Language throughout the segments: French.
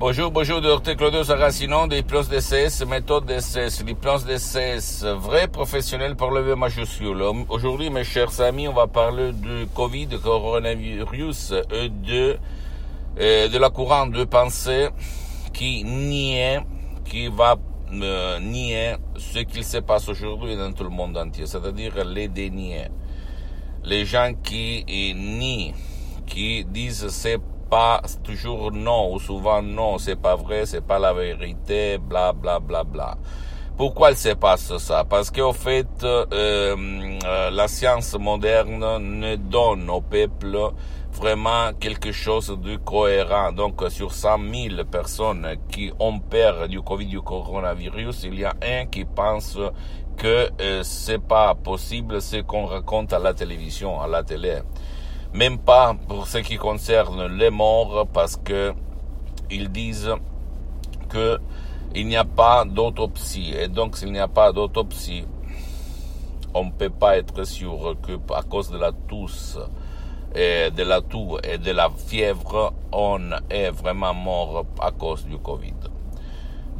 Bonjour, bonjour, docteur Claudio Saracino des plans DCS, méthode DCS, les plans DCS, vrai professionnel pour lever majuscule. Aujourd'hui, mes chers amis, on va parler du Covid, coronavirus et de, de la courante de pensée qui nie, qui va euh, nier ce qu'il se passe aujourd'hui dans tout le monde entier, c'est-à-dire les dénier. Les gens qui nient, qui disent c'est pas toujours non ou souvent non, c'est pas vrai, c'est pas la vérité, bla bla bla bla. Pourquoi il se passe ça? Parce qu'au fait, euh, euh, la science moderne ne donne au peuple vraiment quelque chose de cohérent. Donc, sur 100 000 personnes qui ont peur du Covid, du coronavirus, il y a un qui pense que euh, c'est pas possible ce qu'on raconte à la télévision, à la télé même pas pour ce qui concerne les morts, parce que ils disent que il n'y a pas d'autopsie. Et donc, s'il n'y a pas d'autopsie, on ne peut pas être sûr que à cause de la tousse, et de la toux et de la fièvre, on est vraiment mort à cause du Covid.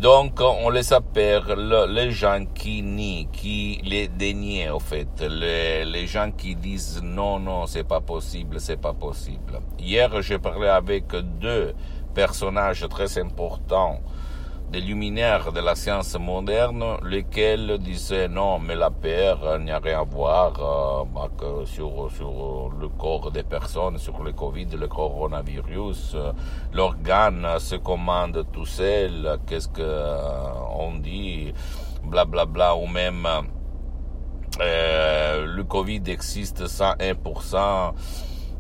Donc, on les appelle les gens qui nient, qui les dénient, au fait. Les, les gens qui disent non, non, c'est pas possible, c'est pas possible. Hier, j'ai parlé avec deux personnages très importants des luminaires de la science moderne, lesquels disaient non, mais la peur n'y a rien à voir euh, sur, sur le corps des personnes, sur le Covid, le coronavirus. L'organe se commande tout seul, qu'est-ce que euh, on dit, blablabla, bla, bla, ou même euh, le Covid existe 101%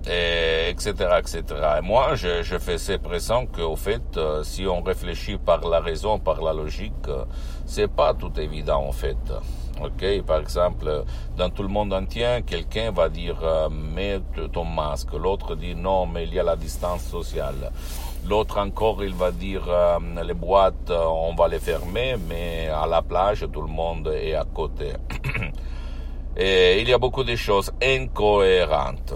et etc., etc. Et moi, je, je faisais pression qu'au fait, euh, si on réfléchit par la raison, par la logique, euh, c'est pas tout évident en fait. Ok, par exemple, dans tout le monde entier, quelqu'un va dire euh, mets ton masque, l'autre dit non, mais il y a la distance sociale. L'autre encore, il va dire les boîtes, on va les fermer, mais à la plage, tout le monde est à côté. Et il y a beaucoup de choses incohérentes.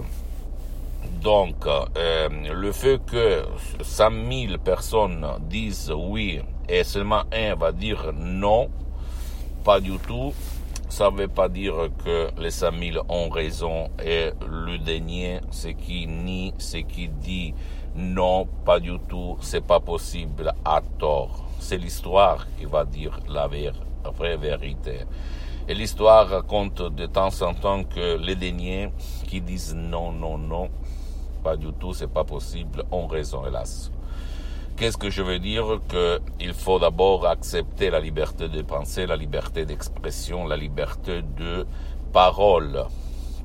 Donc, euh, le fait que 100 000 personnes disent oui et seulement un va dire non, pas du tout, ça ne veut pas dire que les 100 000 ont raison et le dernier, ce qui nie, ce qui dit non, pas du tout, c'est pas possible, à tort. C'est l'histoire qui va dire la vraie vérité. Et l'histoire raconte de temps en temps que les derniers qui disent non, non, non, pas du tout, c'est pas possible, ont raison, hélas. Qu'est-ce que je veux dire? Que il faut d'abord accepter la liberté de penser, la liberté d'expression, la liberté de parole,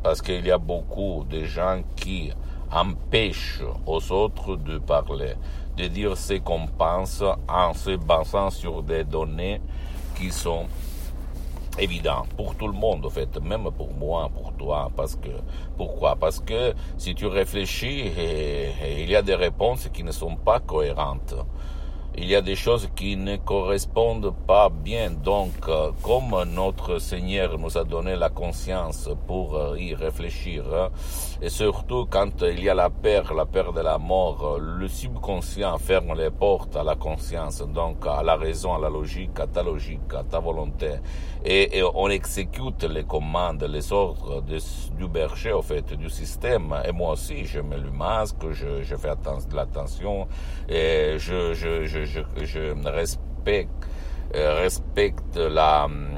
parce qu'il y a beaucoup de gens qui empêchent aux autres de parler, de dire ce qu'on pense en se basant sur des données qui sont évident pour tout le monde, en fait, même pour moi, pour toi, parce que, pourquoi? Parce que si tu réfléchis, il y a des réponses qui ne sont pas cohérentes il y a des choses qui ne correspondent pas bien. Donc, euh, comme notre Seigneur nous a donné la conscience pour euh, y réfléchir, hein, et surtout quand il y a la peur, la peur de la mort, le subconscient ferme les portes à la conscience, donc à la raison, à la logique, à ta logique, à ta volonté, et, on exécute les commandes, les ordres du berger, au fait, du système. Et moi aussi, je mets le masque, je, fais attention, et je, je, je je, respecte, euh, respecte la, hum,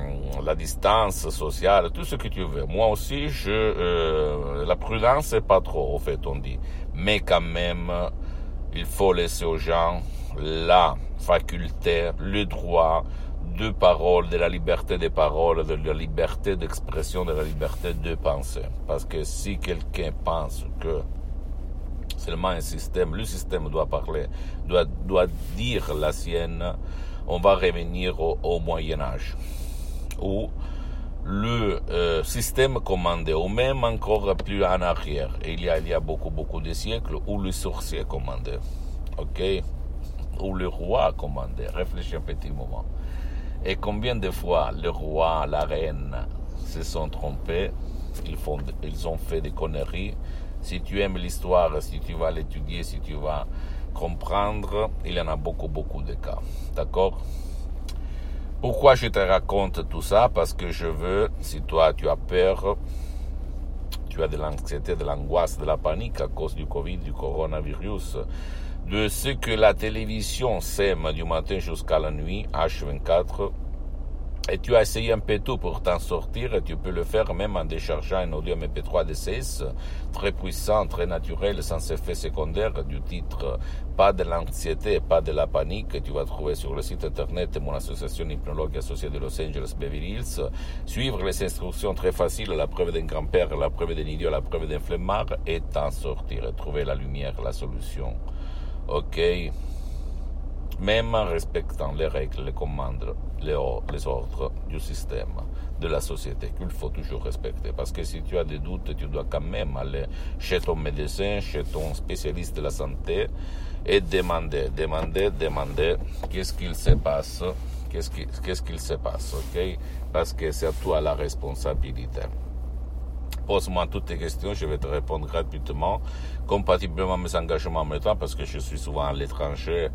la distance sociale, tout ce que tu veux. Moi aussi, je, euh, la prudence, c'est pas trop, au fait, on dit. Mais quand même, il faut laisser aux gens la faculté, le droit de parole, de la liberté de parole, de la liberté d'expression, de la liberté de penser. Parce que si quelqu'un pense que seulement un système. Le système doit parler, doit, doit dire la sienne. On va revenir au, Moyen Âge, où le euh, système commandait, ou même encore plus en arrière. il y a, il y a beaucoup, beaucoup de siècles où le sorcier commandait. OK? Où le roi commandait. Réfléchis un petit moment. Et combien de fois le roi, la reine se sont trompés, ils, font, ils ont fait des conneries. Si tu aimes l'histoire, si tu vas l'étudier, si tu vas comprendre, il y en a beaucoup, beaucoup de cas. D'accord? Pourquoi je te raconte tout ça? Parce que je veux, si toi tu as peur, tu as de l'anxiété, de l'angoisse, de la panique à cause du Covid, du coronavirus, de ce que la télévision sème du matin jusqu'à la nuit, H24, et tu as essayé un peu tout pour t'en sortir, et tu peux le faire même en déchargeant un audio MP3 DCS, très puissant, très naturel, sans effet secondaire, du titre Pas de l'anxiété, pas de la panique, que tu vas trouver sur le site internet de mon association hypnologue associée de Los Angeles Beverly Hills. Suivre les instructions très faciles, la preuve d'un grand-père, la preuve d'un idiot, la preuve d'un flemmard, et t'en sortir, trouver la lumière, la solution. Ok même en respectant les règles, les commandes, les, ordres du système, de la société, qu'il faut toujours respecter. Parce que si tu as des doutes, tu dois quand même aller chez ton médecin, chez ton spécialiste de la santé et demander, demander, demander qu'est-ce qu'il se passe, qu'est-ce qu'il se passe, ok? Parce que c'est à toi la responsabilité pose-moi toutes tes questions, je vais te répondre gratuitement, compatiblement à mes engagements en même temps, parce que je suis souvent à l'étranger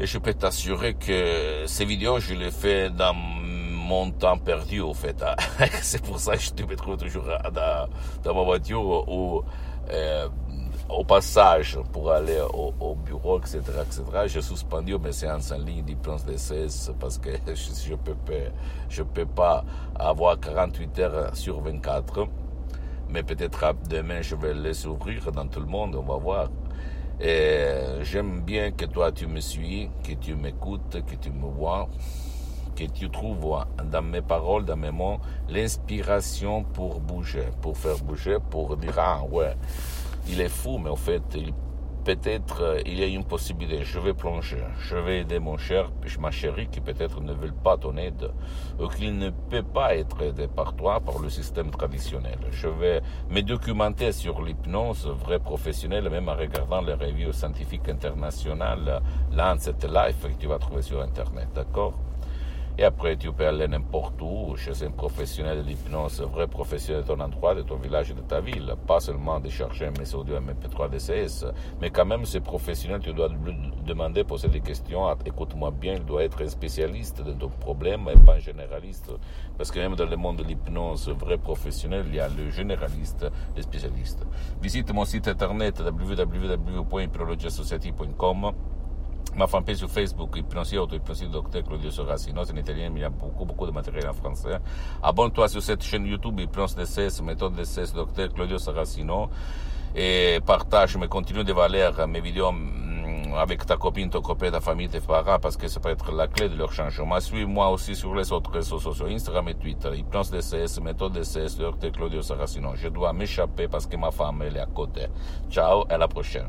et je peux t'assurer que ces vidéos, je les fais dans mon temps perdu, au fait. Hein. C'est pour ça que je me trouve toujours dans, ma voiture ou euh, au passage pour aller au, bureau, etc., etc. J'ai suspendu mes séances en ligne d'hypnose de 16 parce que je ne peux, je peux pas avoir 48 heures sur 24. Mais peut-être demain, je vais les ouvrir dans tout le monde, on va voir. Et j'aime bien que toi tu me suis, que tu m'écoutes, que tu me vois, que tu trouves dans mes paroles, dans mes mots, l'inspiration pour bouger, pour faire bouger, pour dire ah ouais, il est fou, mais en fait il peut-être euh, il y a une possibilité, je vais plonger, je vais aider mon cher, ma chérie qui peut-être ne veut pas ton aide, ou qu'il ne peut pas être aidé par toi, par le système traditionnel. Je vais me documenter sur l'hypnose vrai professionnel, même en regardant les reviews scientifiques internationales, Lancet Life, que tu vas trouver sur Internet, d'accord? Et après, tu peux aller n'importe où, chez un professionnel de l'hypnose, un vrai professionnel de ton endroit, de ton village, de ta ville. Pas seulement de chercher un message audio MP3 DCS, mais quand même, ce professionnel, tu dois lui demander, poser des questions. Ah, écoute-moi bien, il doit être un spécialiste de ton problème et pas un généraliste. Parce que même dans le monde de l'hypnose, vrai professionnel, il y a le généraliste, le spécialiste. Visite mon site internet www.hypnologieassociative.com ma fanpage sur Facebook, Hypnosie Auto, Hypnosie Docteur Claudio Soracino, c'est en italien, mais il y a beaucoup, beaucoup de matériel en français. Abonne-toi sur cette chaîne YouTube, Hypnose DCS, méthode DCS, Docteur Claudio Saracino, et partage, mais continue de valeurs, mes vidéos mm, avec ta copine, ton copain, ta famille, tes parents, parce que ça peut être la clé de leur changement. Suis-moi aussi sur les autres réseaux sociaux, Instagram et Twitter, Hypnose DCS, méthode DCS, Docteur Claudio Saracino. Je dois m'échapper parce que ma femme, elle est à côté. Ciao, à la prochaine.